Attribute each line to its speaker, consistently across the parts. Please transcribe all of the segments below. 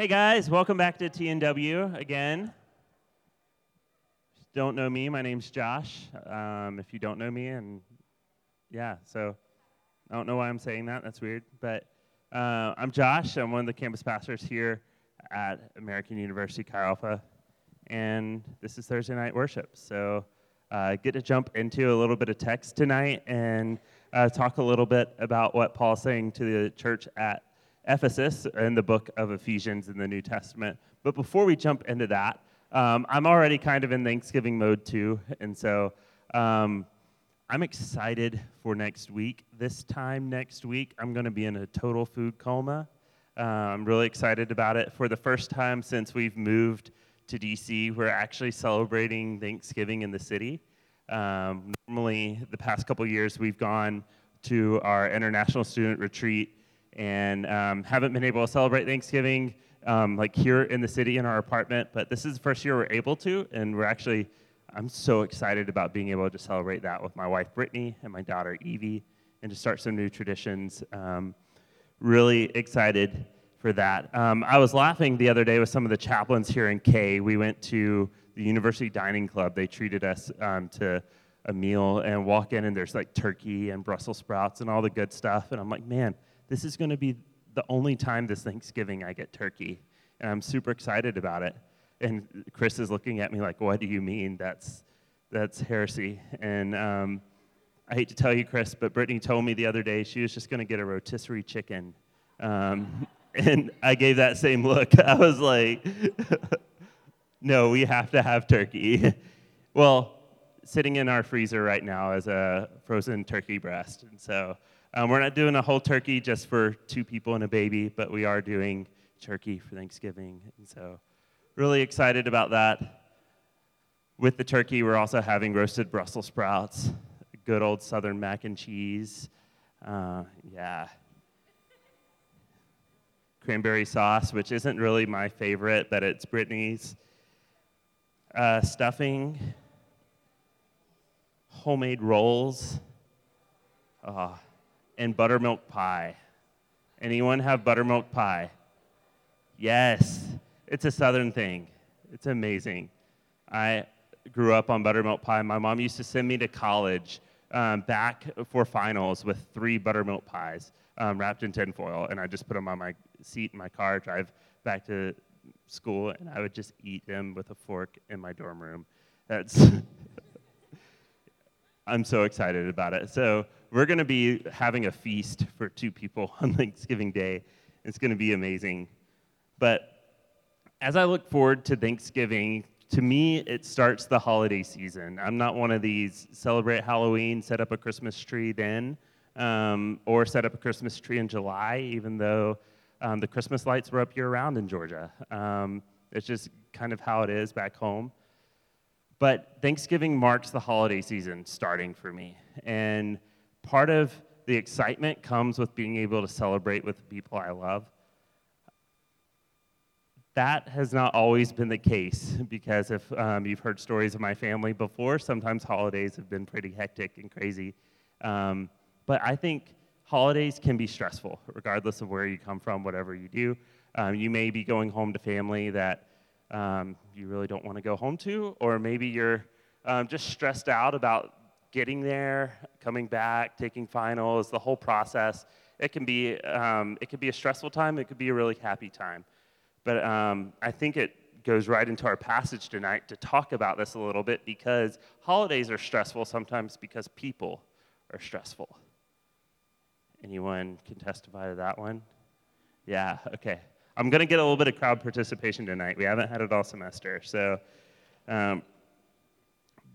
Speaker 1: Hey guys, welcome back to TNW again. Don't know me, my name's Josh. Um, if you don't know me, and yeah, so I don't know why I'm saying that, that's weird. But uh, I'm Josh, I'm one of the campus pastors here at American University Chi Alpha, and this is Thursday night worship. So uh, get to jump into a little bit of text tonight and uh, talk a little bit about what Paul's saying to the church at Ephesus in the book of Ephesians in the New Testament. But before we jump into that, um, I'm already kind of in Thanksgiving mode too. And so um, I'm excited for next week. This time next week, I'm going to be in a total food coma. Uh, I'm really excited about it. For the first time since we've moved to DC, we're actually celebrating Thanksgiving in the city. Um, normally, the past couple years, we've gone to our international student retreat and um, haven't been able to celebrate Thanksgiving um, like here in the city in our apartment. But this is the first year we're able to, and we're actually, I'm so excited about being able to celebrate that with my wife Brittany and my daughter Evie, and to start some new traditions. Um, really excited for that. Um, I was laughing the other day with some of the chaplains here in K. We went to the University Dining Club. They treated us um, to a meal and walk in, and there's like turkey and Brussels sprouts and all the good stuff. And I'm like, man, this is going to be the only time this Thanksgiving I get turkey. And I'm super excited about it. And Chris is looking at me like, what do you mean? That's, that's heresy. And um, I hate to tell you, Chris, but Brittany told me the other day she was just going to get a rotisserie chicken. Um, and I gave that same look. I was like, no, we have to have turkey. well, sitting in our freezer right now is a frozen turkey breast. And so um, we're not doing a whole turkey just for two people and a baby, but we are doing turkey for Thanksgiving. And so, really excited about that. With the turkey, we're also having roasted Brussels sprouts, good old southern mac and cheese. Uh, yeah. Cranberry sauce, which isn't really my favorite, but it's Brittany's. Uh, stuffing, homemade rolls. Oh, and buttermilk pie. Anyone have buttermilk pie? Yes, it's a southern thing. It's amazing. I grew up on buttermilk pie. My mom used to send me to college um, back for finals with three buttermilk pies um, wrapped in tinfoil, and I just put them on my seat in my car, drive back to school, and I would just eat them with a fork in my dorm room. That's I'm so excited about it. So we're going to be having a feast for two people on Thanksgiving Day. It's going to be amazing. But as I look forward to Thanksgiving, to me, it starts the holiday season. I'm not one of these celebrate Halloween, set up a Christmas tree then, um, or set up a Christmas tree in July, even though um, the Christmas lights were up year round in Georgia. Um, it's just kind of how it is back home. But Thanksgiving marks the holiday season starting for me. And part of the excitement comes with being able to celebrate with the people I love. That has not always been the case because if um, you've heard stories of my family before, sometimes holidays have been pretty hectic and crazy. Um, but I think holidays can be stressful, regardless of where you come from, whatever you do. Um, you may be going home to family that um, you really don't want to go home to, or maybe you're um, just stressed out about getting there, coming back, taking finals, the whole process. It can be um, it could be a stressful time. It could be a really happy time. But um, I think it goes right into our passage tonight to talk about this a little bit because holidays are stressful sometimes because people are stressful. Anyone can testify to that one? Yeah. Okay. I'm going to get a little bit of crowd participation tonight. We haven't had it all semester, so. Um,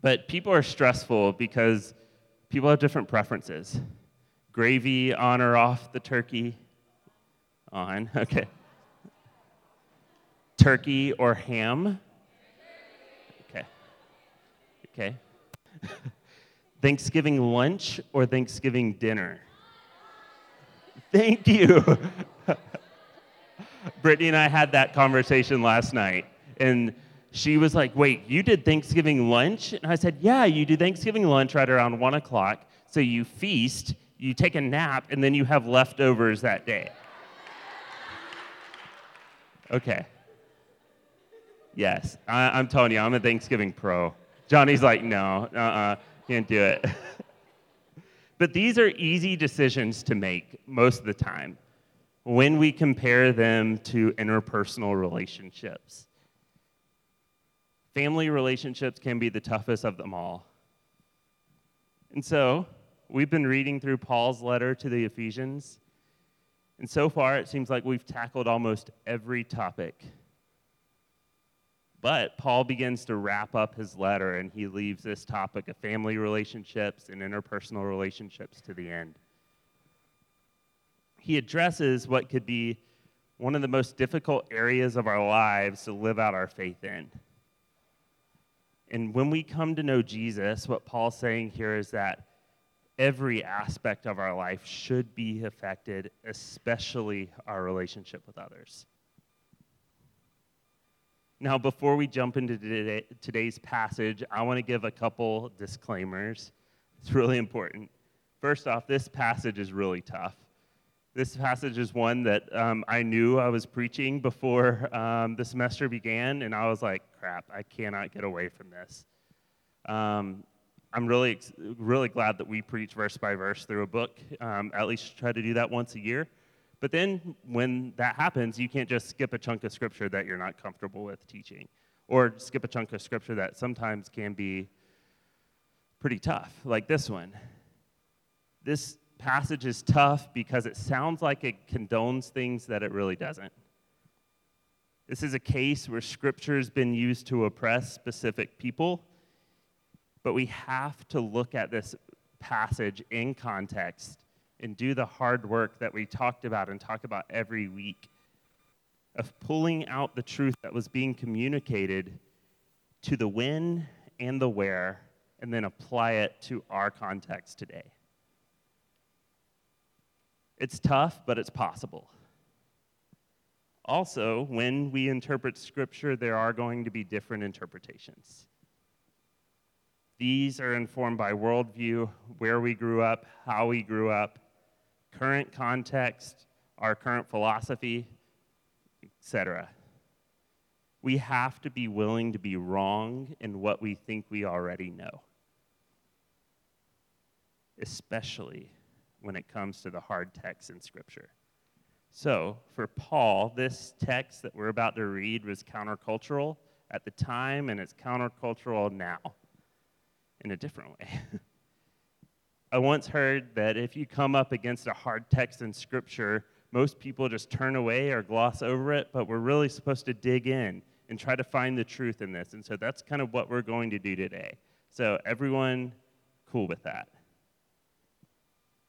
Speaker 1: but people are stressful because people have different preferences. Gravy on or off the turkey? On, okay. Turkey or ham? Okay. Okay. Thanksgiving lunch or Thanksgiving dinner? Thank you. Brittany and I had that conversation last night, and she was like, Wait, you did Thanksgiving lunch? And I said, Yeah, you do Thanksgiving lunch right around one o'clock. So you feast, you take a nap, and then you have leftovers that day. Okay. Yes, I, am telling you, I'm a Thanksgiving pro. Johnny's like, no, uh uh-uh, can't do it. but these are easy decisions to make most of the time when we compare them to interpersonal relationships. Family relationships can be the toughest of them all. And so, we've been reading through Paul's letter to the Ephesians, and so far it seems like we've tackled almost every topic. But Paul begins to wrap up his letter and he leaves this topic of family relationships and interpersonal relationships to the end. He addresses what could be one of the most difficult areas of our lives to live out our faith in. And when we come to know Jesus, what Paul's saying here is that every aspect of our life should be affected, especially our relationship with others. Now, before we jump into today, today's passage, I want to give a couple disclaimers. It's really important. First off, this passage is really tough. This passage is one that um, I knew I was preaching before um, the semester began, and I was like, crap, I cannot get away from this. Um, I'm really, really glad that we preach verse by verse through a book. Um, at least try to do that once a year. But then when that happens, you can't just skip a chunk of scripture that you're not comfortable with teaching, or skip a chunk of scripture that sometimes can be pretty tough, like this one. This passage is tough because it sounds like it condones things that it really doesn't. This is a case where scripture has been used to oppress specific people, but we have to look at this passage in context and do the hard work that we talked about and talk about every week of pulling out the truth that was being communicated to the when and the where, and then apply it to our context today. It's tough, but it's possible. Also, when we interpret Scripture, there are going to be different interpretations. These are informed by worldview, where we grew up, how we grew up, current context, our current philosophy, etc. We have to be willing to be wrong in what we think we already know, especially when it comes to the hard texts in Scripture. So, for Paul, this text that we're about to read was countercultural at the time, and it's countercultural now in a different way. I once heard that if you come up against a hard text in Scripture, most people just turn away or gloss over it, but we're really supposed to dig in and try to find the truth in this. And so that's kind of what we're going to do today. So, everyone cool with that?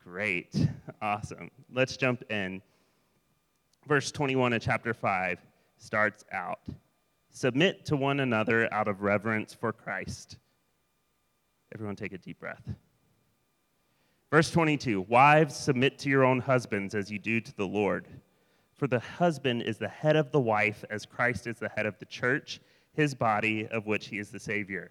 Speaker 1: Great. Awesome. Let's jump in. Verse 21 of chapter 5 starts out Submit to one another out of reverence for Christ. Everyone take a deep breath. Verse 22 Wives, submit to your own husbands as you do to the Lord. For the husband is the head of the wife, as Christ is the head of the church, his body, of which he is the Savior.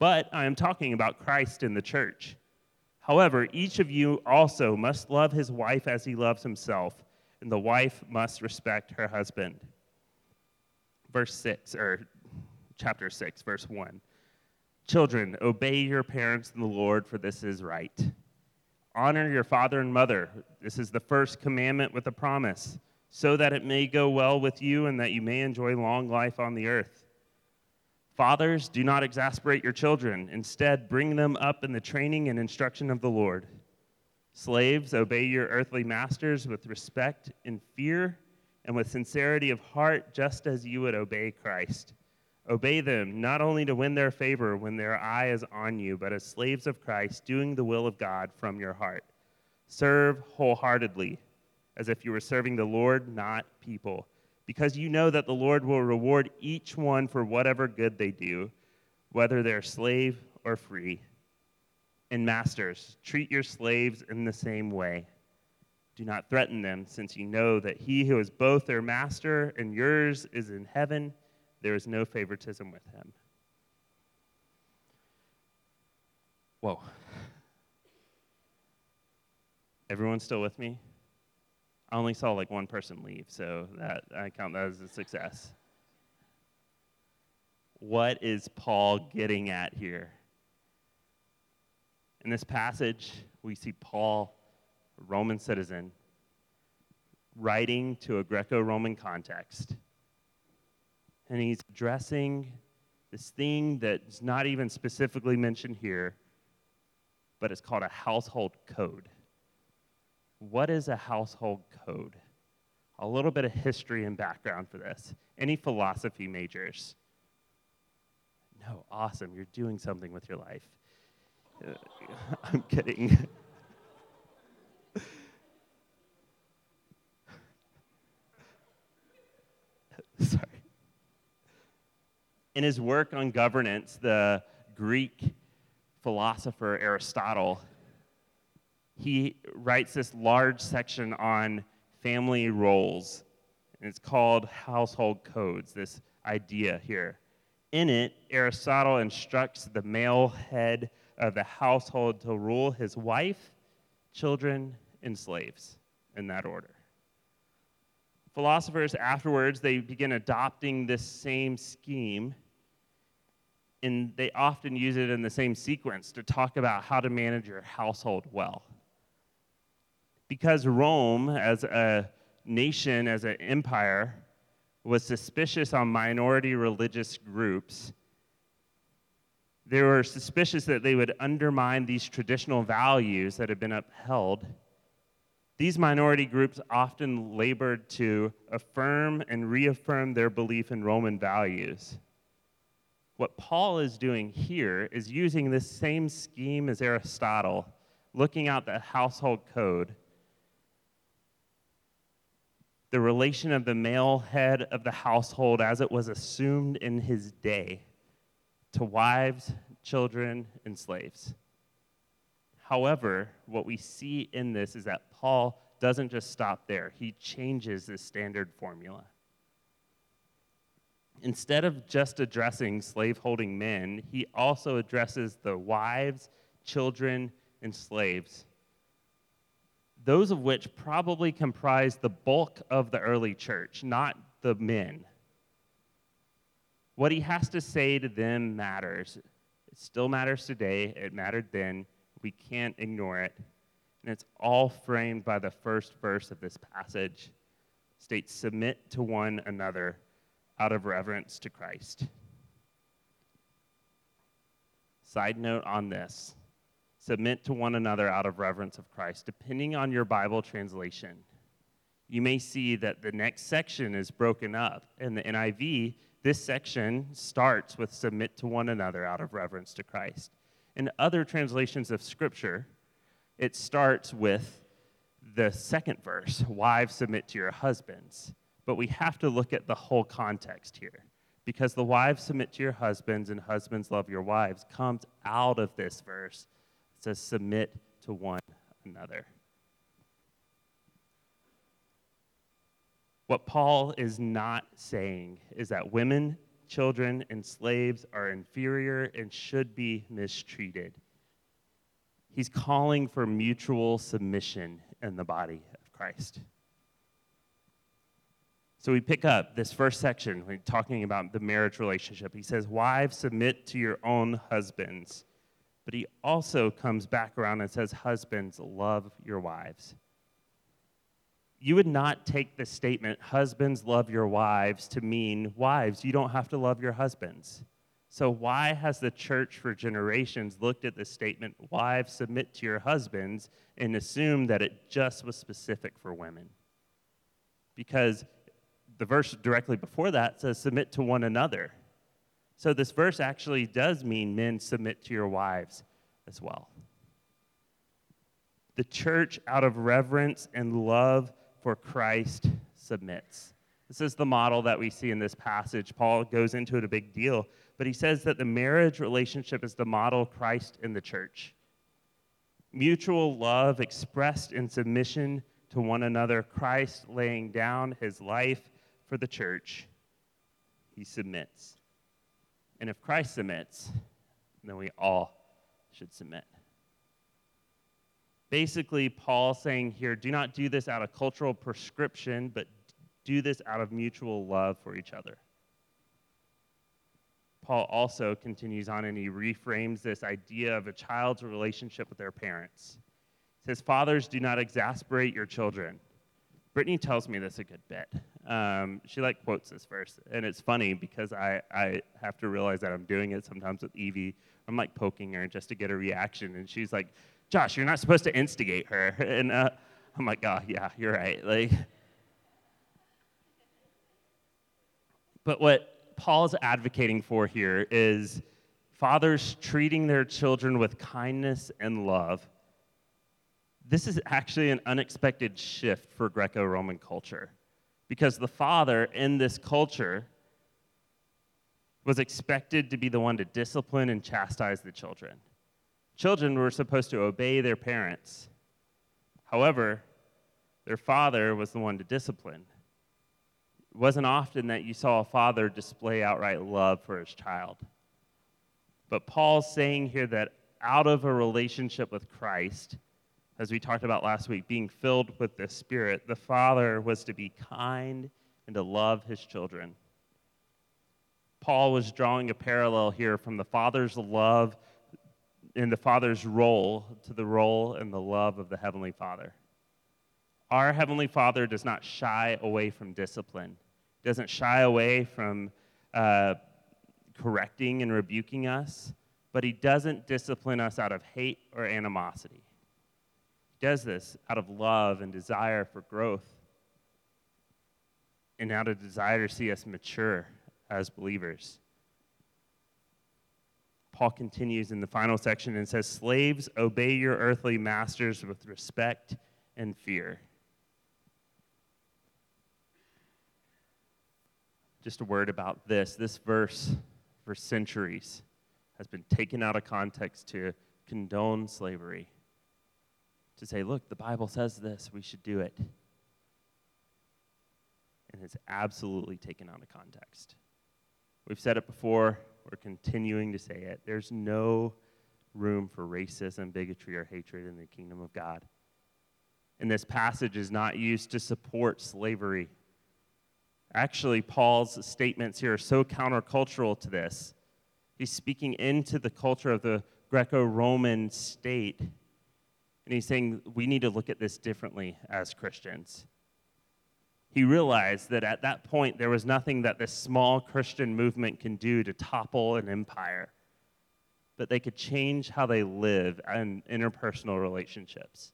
Speaker 1: but I am talking about Christ in the church. However, each of you also must love his wife as he loves himself, and the wife must respect her husband. Verse 6, or chapter 6, verse 1. Children, obey your parents in the Lord, for this is right. Honor your father and mother. This is the first commandment with a promise, so that it may go well with you and that you may enjoy long life on the earth. Fathers, do not exasperate your children. Instead, bring them up in the training and instruction of the Lord. Slaves, obey your earthly masters with respect and fear and with sincerity of heart, just as you would obey Christ. Obey them, not only to win their favor when their eye is on you, but as slaves of Christ, doing the will of God from your heart. Serve wholeheartedly, as if you were serving the Lord, not people because you know that the Lord will reward each one for whatever good they do, whether they're slave or free. And masters, treat your slaves in the same way. Do not threaten them, since you know that he who is both their master and yours is in heaven. There is no favoritism with him. Whoa. Everyone still with me? I only saw like one person leave, so that I count that as a success. What is Paul getting at here? In this passage, we see Paul, a Roman citizen, writing to a Greco Roman context. And he's addressing this thing that's not even specifically mentioned here, but it's called a household code what is a household code? A little bit of history and background for this. Any philosophy majors? No, awesome. You're doing something with your life. Uh, I'm kidding. Sorry. In his work on governance, the Greek philosopher Aristotle he writes this large section on family roles, and it's called Household Codes, this idea here. In it, Aristotle instructs the male head of the household to rule his wife, children, and slaves in that order. Philosophers afterwards, they begin adopting this same scheme, and they often use it in the same sequence to talk about how to manage your household well because Rome, as a nation, as an empire, was suspicious on minority religious groups, they were suspicious that they would undermine these traditional values that had been upheld. These minority groups often labored to affirm and reaffirm their belief in Roman values. What Paul is doing here is using this same scheme as Aristotle, looking at the household code the relation of the male head of the household as it was assumed in his day to wives, children, and slaves. However, what we see in this is that Paul doesn't just stop there, he changes the standard formula. Instead of just addressing slaveholding men, he also addresses the wives, children, and slaves those of which probably comprise the bulk of the early church, not the men. What he has to say to them matters. It still matters today. It mattered then. We can't ignore it. And it's all framed by the first verse of this passage. States, Submit to one another out of reverence to Christ. Side note on this submit to one another out of reverence of Christ. Depending on your Bible translation, you may see that the next section is broken up. In the NIV, this section starts with submit to one another out of reverence to Christ. In other translations of Scripture, it starts with the second verse wives submit to your husbands. But we have to look at the whole context here because the wives submit to your husbands and husbands love your wives comes out of this verse it says, submit to one another. What Paul is not saying is that women, children, and slaves are inferior and should be mistreated. He's calling for mutual submission in the body of Christ. So we pick up this first section when talking about the marriage relationship. He says, Wives, submit to your own husbands but he also comes back around and says, Husbands, love your wives. You would not take the statement, Husbands, love your wives, to mean, Wives, you don't have to love your husbands. So, why has the church for generations looked at this statement, wives, submit to your husbands, and assumed that it just was specific for women? Because the verse directly before that says, submit to one another. So, this verse actually does mean men submit to your wives as well. The church, out of reverence and love for Christ, submits. This is the model that we see in this passage. Paul goes into it a big deal, but he says that the marriage relationship is the model Christ in the church. Mutual love expressed in submission to one another, Christ laying down his life for the church, he submits. And if Christ submits, then we all should submit. Basically, Paul saying here, do not do this out of cultural prescription, but do this out of mutual love for each other. Paul also continues on and he reframes this idea of a child's relationship with their parents. He says, Fathers, do not exasperate your children. Brittany tells me this a good bit. Um, she like quotes this verse, and it's funny because I, I have to realize that I'm doing it sometimes with Evie. I'm like poking her just to get a reaction, and she's like, "Josh, you're not supposed to instigate her," and uh, I'm like, "Oh yeah, you're right." Like, But what Paul's advocating for here is fathers treating their children with kindness and love. This is actually an unexpected shift for Greco Roman culture because the father in this culture was expected to be the one to discipline and chastise the children. Children were supposed to obey their parents. However, their father was the one to discipline. It wasn't often that you saw a father display outright love for his child. But Paul's saying here that out of a relationship with Christ, as we talked about last week, being filled with the Spirit, the father was to be kind and to love his children. Paul was drawing a parallel here from the father's love and the father's role to the role and the love of the heavenly father. Our Heavenly Father does not shy away from discipline, doesn't shy away from uh, correcting and rebuking us, but He doesn't discipline us out of hate or animosity. Does this out of love and desire for growth, and out of desire to see us mature as believers. Paul continues in the final section and says, Slaves, obey your earthly masters with respect and fear just a word about this. This verse, for centuries, has been taken out of context to condone slavery. To say, look, the Bible says this, we should do it. And it's absolutely taken out of context. We've said it before, we're continuing to say it. There's no room for racism, bigotry, or hatred in the kingdom of God. And this passage is not used to support slavery Actually, Paul's statements here are so countercultural to this. He's speaking into the culture of the Greco Roman state, and he's saying we need to look at this differently as Christians. He realized that at that point, there was nothing that this small Christian movement can do to topple an empire, but they could change how they live and interpersonal relationships.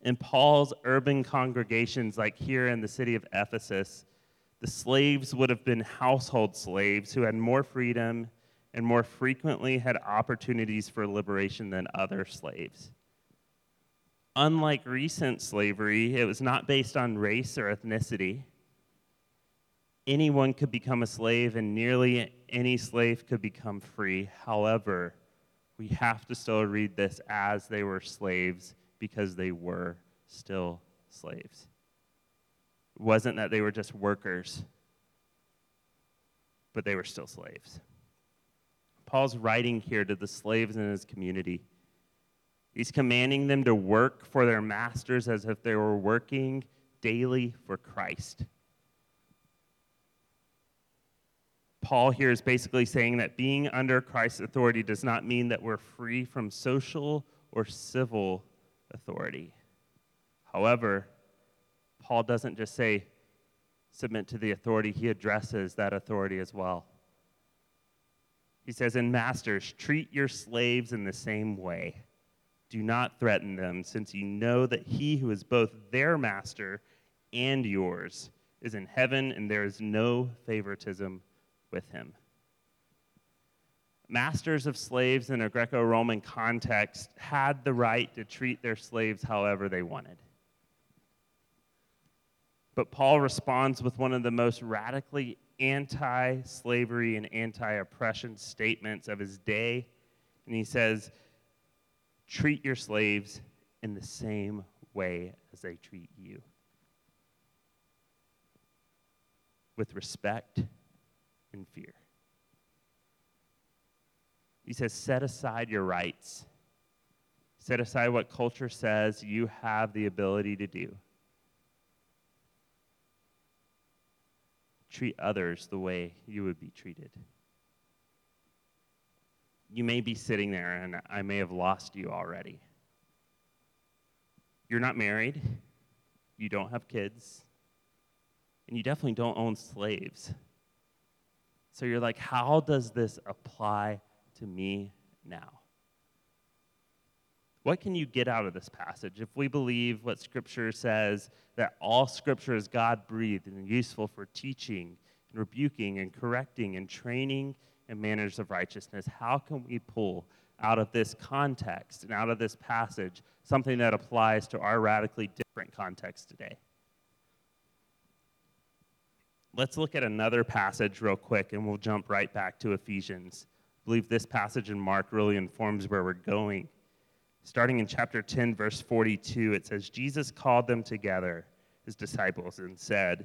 Speaker 1: In Paul's urban congregations, like here in the city of Ephesus, the slaves would have been household slaves who had more freedom and more frequently had opportunities for liberation than other slaves. Unlike recent slavery, it was not based on race or ethnicity. Anyone could become a slave, and nearly any slave could become free. However, we have to still read this as they were slaves because they were still slaves. It wasn't that they were just workers, but they were still slaves. Paul's writing here to the slaves in his community. He's commanding them to work for their masters as if they were working daily for Christ. Paul here is basically saying that being under Christ's authority does not mean that we're free from social or civil authority. However, Paul doesn't just say, submit to the authority, he addresses that authority as well. He says, And masters, treat your slaves in the same way. Do not threaten them, since you know that he who is both their master and yours is in heaven, and there is no favoritism with him. Masters of slaves in a Greco Roman context had the right to treat their slaves however they wanted. But Paul responds with one of the most radically anti slavery and anti oppression statements of his day. And he says, Treat your slaves in the same way as they treat you with respect and fear. He says, Set aside your rights, set aside what culture says you have the ability to do. treat others the way you would be treated. You may be sitting there and I may have lost you already. You're not married, you don't have kids, and you definitely don't own slaves. So you're like, how does this apply to me now? What can you get out of this passage? If we believe what Scripture says, that all Scripture is God breathed and useful for teaching and rebuking and correcting and training in manners of righteousness, how can we pull out of this context and out of this passage something that applies to our radically different context today? Let's look at another passage real quick and we'll jump right back to Ephesians. I believe this passage in Mark really informs where we're going. Starting in chapter 10, verse 42, it says, Jesus called them together, his disciples, and said,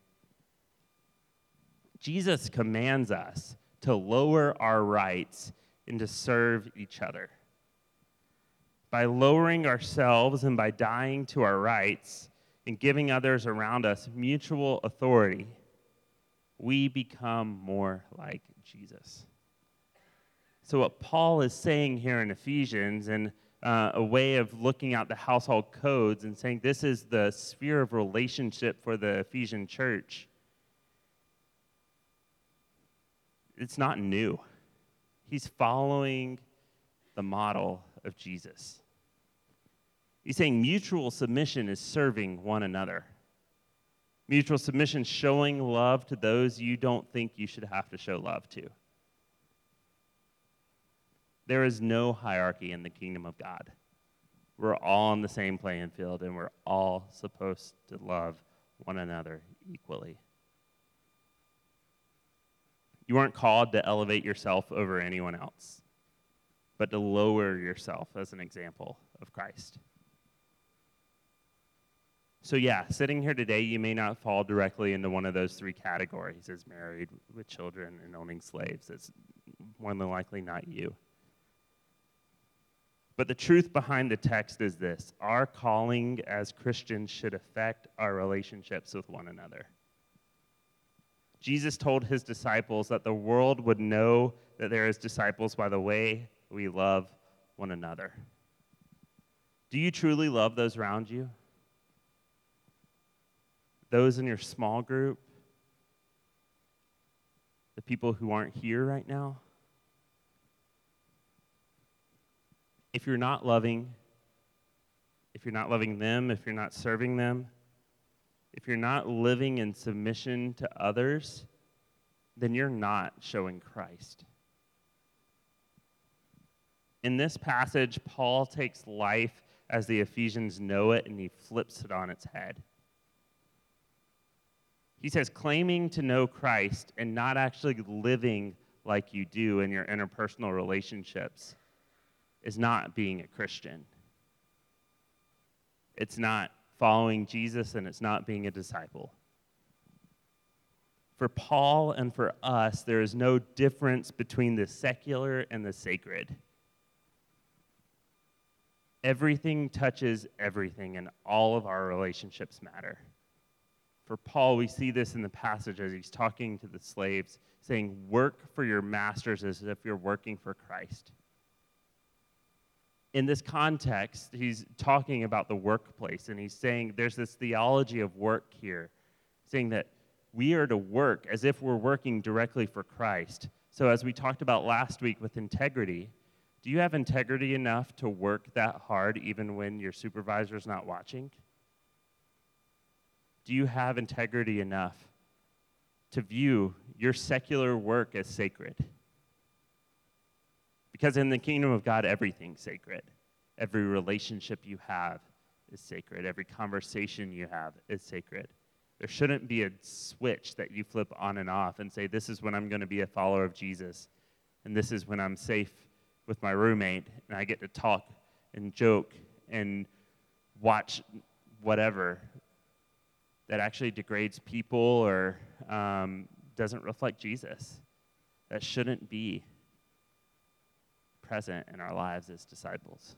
Speaker 1: Jesus commands us to lower our rights and to serve each other. By lowering ourselves and by dying to our rights and giving others around us mutual authority, we become more like Jesus. So, what Paul is saying here in Ephesians, and uh, a way of looking at the household codes and saying this is the sphere of relationship for the Ephesian church, it's not new. He's following the model of Jesus. He's saying mutual submission is serving one another. Mutual submission, showing love to those you don't think you should have to show love to. There is no hierarchy in the kingdom of God. We're all on the same playing field, and we're all supposed to love one another equally. You aren't called to elevate yourself over anyone else, but to lower yourself as an example of Christ. So, yeah, sitting here today, you may not fall directly into one of those three categories as married with children and owning slaves. It's more than likely not you. But the truth behind the text is this our calling as Christians should affect our relationships with one another. Jesus told his disciples that the world would know that there is disciples by the way we love one another. Do you truly love those around you? Those in your small group? The people who aren't here right now? if you're not loving, if you're not loving them, if you're not serving them, if you're not living in submission to others, then you're not showing Christ. In this passage, Paul takes life as the Ephesians know it and he flips it on its head. He says, claiming to know Christ and not actually living like you do in your interpersonal relationships is not being a Christian. It's not following Jesus and it's not being a disciple. For Paul and for us, there is no difference between the secular and the sacred. everything touches everything, and all of our relationships matter. For Paul, we see this in the passage as he's talking to the slaves, saying, Work for your masters as if you're working for Christ. In this context, he's talking about the workplace, and he's saying there's this theology of work here, saying that we are to work as if we're working directly for Christ. So, as we talked about last week with integrity, do you have integrity enough to work that hard even when your supervisor's not watching? Do you have integrity enough to view your secular work as sacred? Because in the kingdom of God, everything's sacred. Every relationship you have is sacred. Every conversation you have is sacred. There shouldn't be a switch that you flip on and off and say, This is when I'm going to be a follower of Jesus, and this is when I'm safe with my roommate, and I get to talk and joke and watch whatever that actually degrades people or um, doesn't reflect Jesus. That shouldn't be present in our lives as disciples.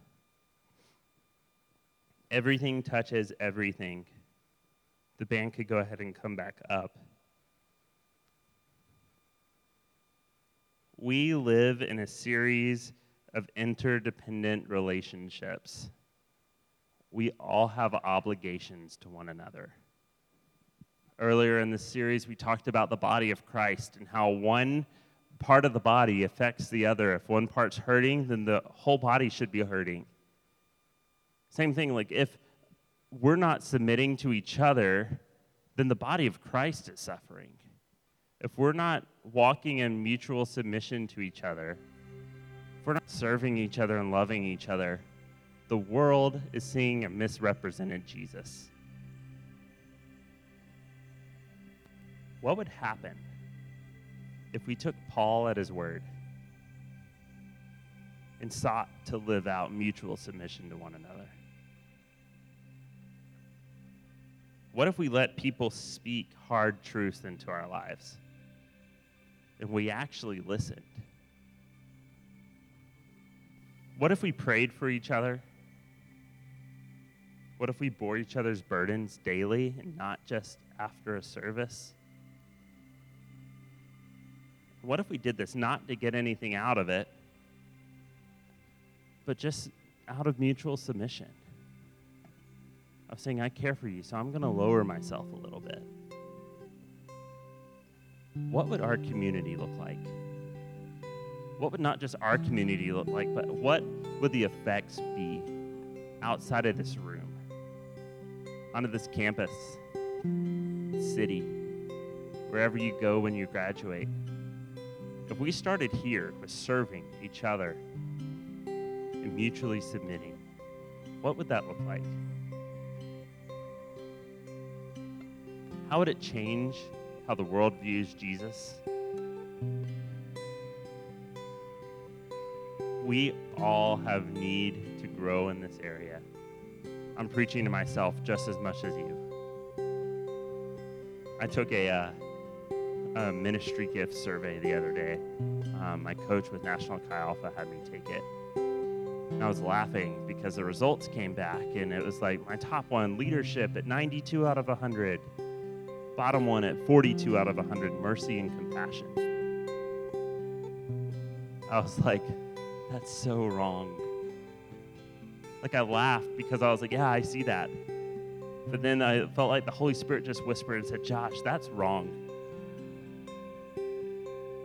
Speaker 1: Everything touches everything the band could go ahead and come back up. We live in a series of interdependent relationships. We all have obligations to one another. Earlier in the series, we talked about the body of Christ and how one part of the body affects the other. If one part's hurting, then the whole body should be hurting. Same thing, like if we're not submitting to each other, then the body of Christ is suffering. If we're not walking in mutual submission to each other, if we're not serving each other and loving each other, the world is seeing a misrepresented Jesus. What would happen if we took Paul at his word and sought to live out mutual submission to one another? What if we let people speak hard truths into our lives and we actually listened? What if we prayed for each other? What if we bore each other's burdens daily and not just after a service? What if we did this not to get anything out of it, but just out of mutual submission? of saying, I care for you, so I'm going to lower myself a little bit. What would our community look like? What would not just our community look like, but what would the effects be outside of this room, onto this campus, city, wherever you go when you graduate? If we started here with serving each other and mutually submitting, what would that look like? How would it change how the world views Jesus? We all have need to grow in this area. I'm preaching to myself just as much as you. I took a, uh, a ministry gift survey the other day. Um, my coach with National Chi Alpha had me take it. And I was laughing because the results came back, and it was like my top one leadership at 92 out of 100 Bottom one at 42 out of 100 mercy and compassion. I was like, that's so wrong. Like I laughed because I was like, yeah, I see that. But then I felt like the Holy Spirit just whispered and said, Josh, that's wrong.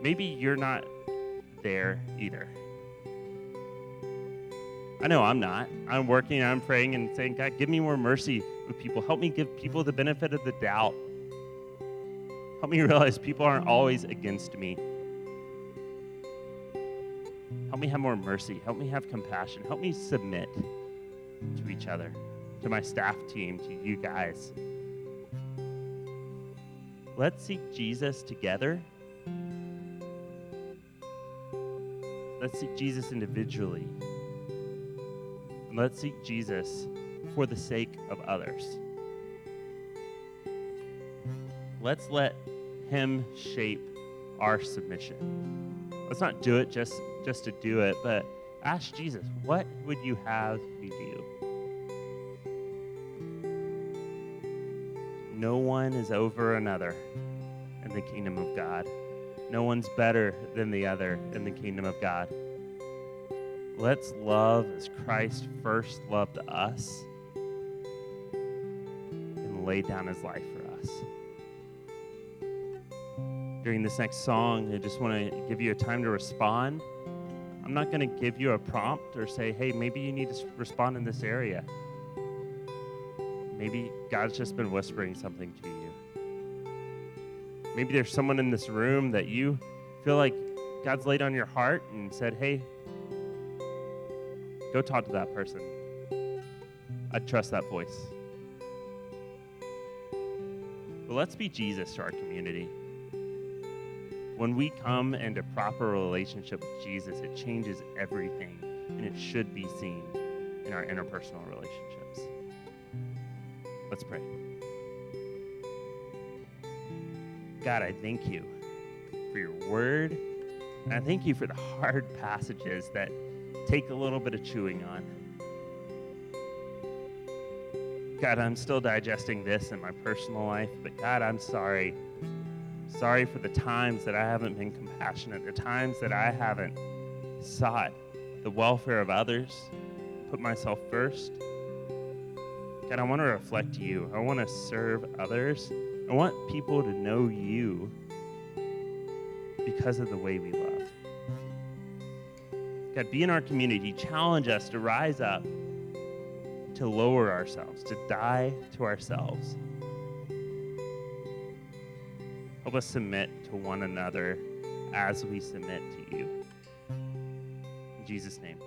Speaker 1: Maybe you're not there either. I know I'm not. I'm working, I'm praying and saying, God, give me more mercy with people. Help me give people the benefit of the doubt. Help me realize people aren't always against me. Help me have more mercy. Help me have compassion. Help me submit to each other, to my staff team, to you guys. Let's seek Jesus together. Let's seek Jesus individually. And let's seek Jesus for the sake of others. Let's let him shape our submission. Let's not do it just just to do it, but ask Jesus, what would you have me do? No one is over another in the kingdom of God. No one's better than the other in the kingdom of God. Let's love as Christ first loved us and laid down his life for us. During this next song, I just want to give you a time to respond. I'm not going to give you a prompt or say, hey, maybe you need to respond in this area. Maybe God's just been whispering something to you. Maybe there's someone in this room that you feel like God's laid on your heart and said, hey, go talk to that person. I trust that voice. But let's be Jesus to our community. When we come into proper relationship with Jesus, it changes everything, and it should be seen in our interpersonal relationships. Let's pray. God, I thank you for your word. And I thank you for the hard passages that take a little bit of chewing on. God, I'm still digesting this in my personal life, but God, I'm sorry. Sorry for the times that I haven't been compassionate, the times that I haven't sought the welfare of others, put myself first. God, I want to reflect you. I want to serve others. I want people to know you because of the way we love. God, be in our community. Challenge us to rise up, to lower ourselves, to die to ourselves. Help us submit to one another as we submit to you. In Jesus' name.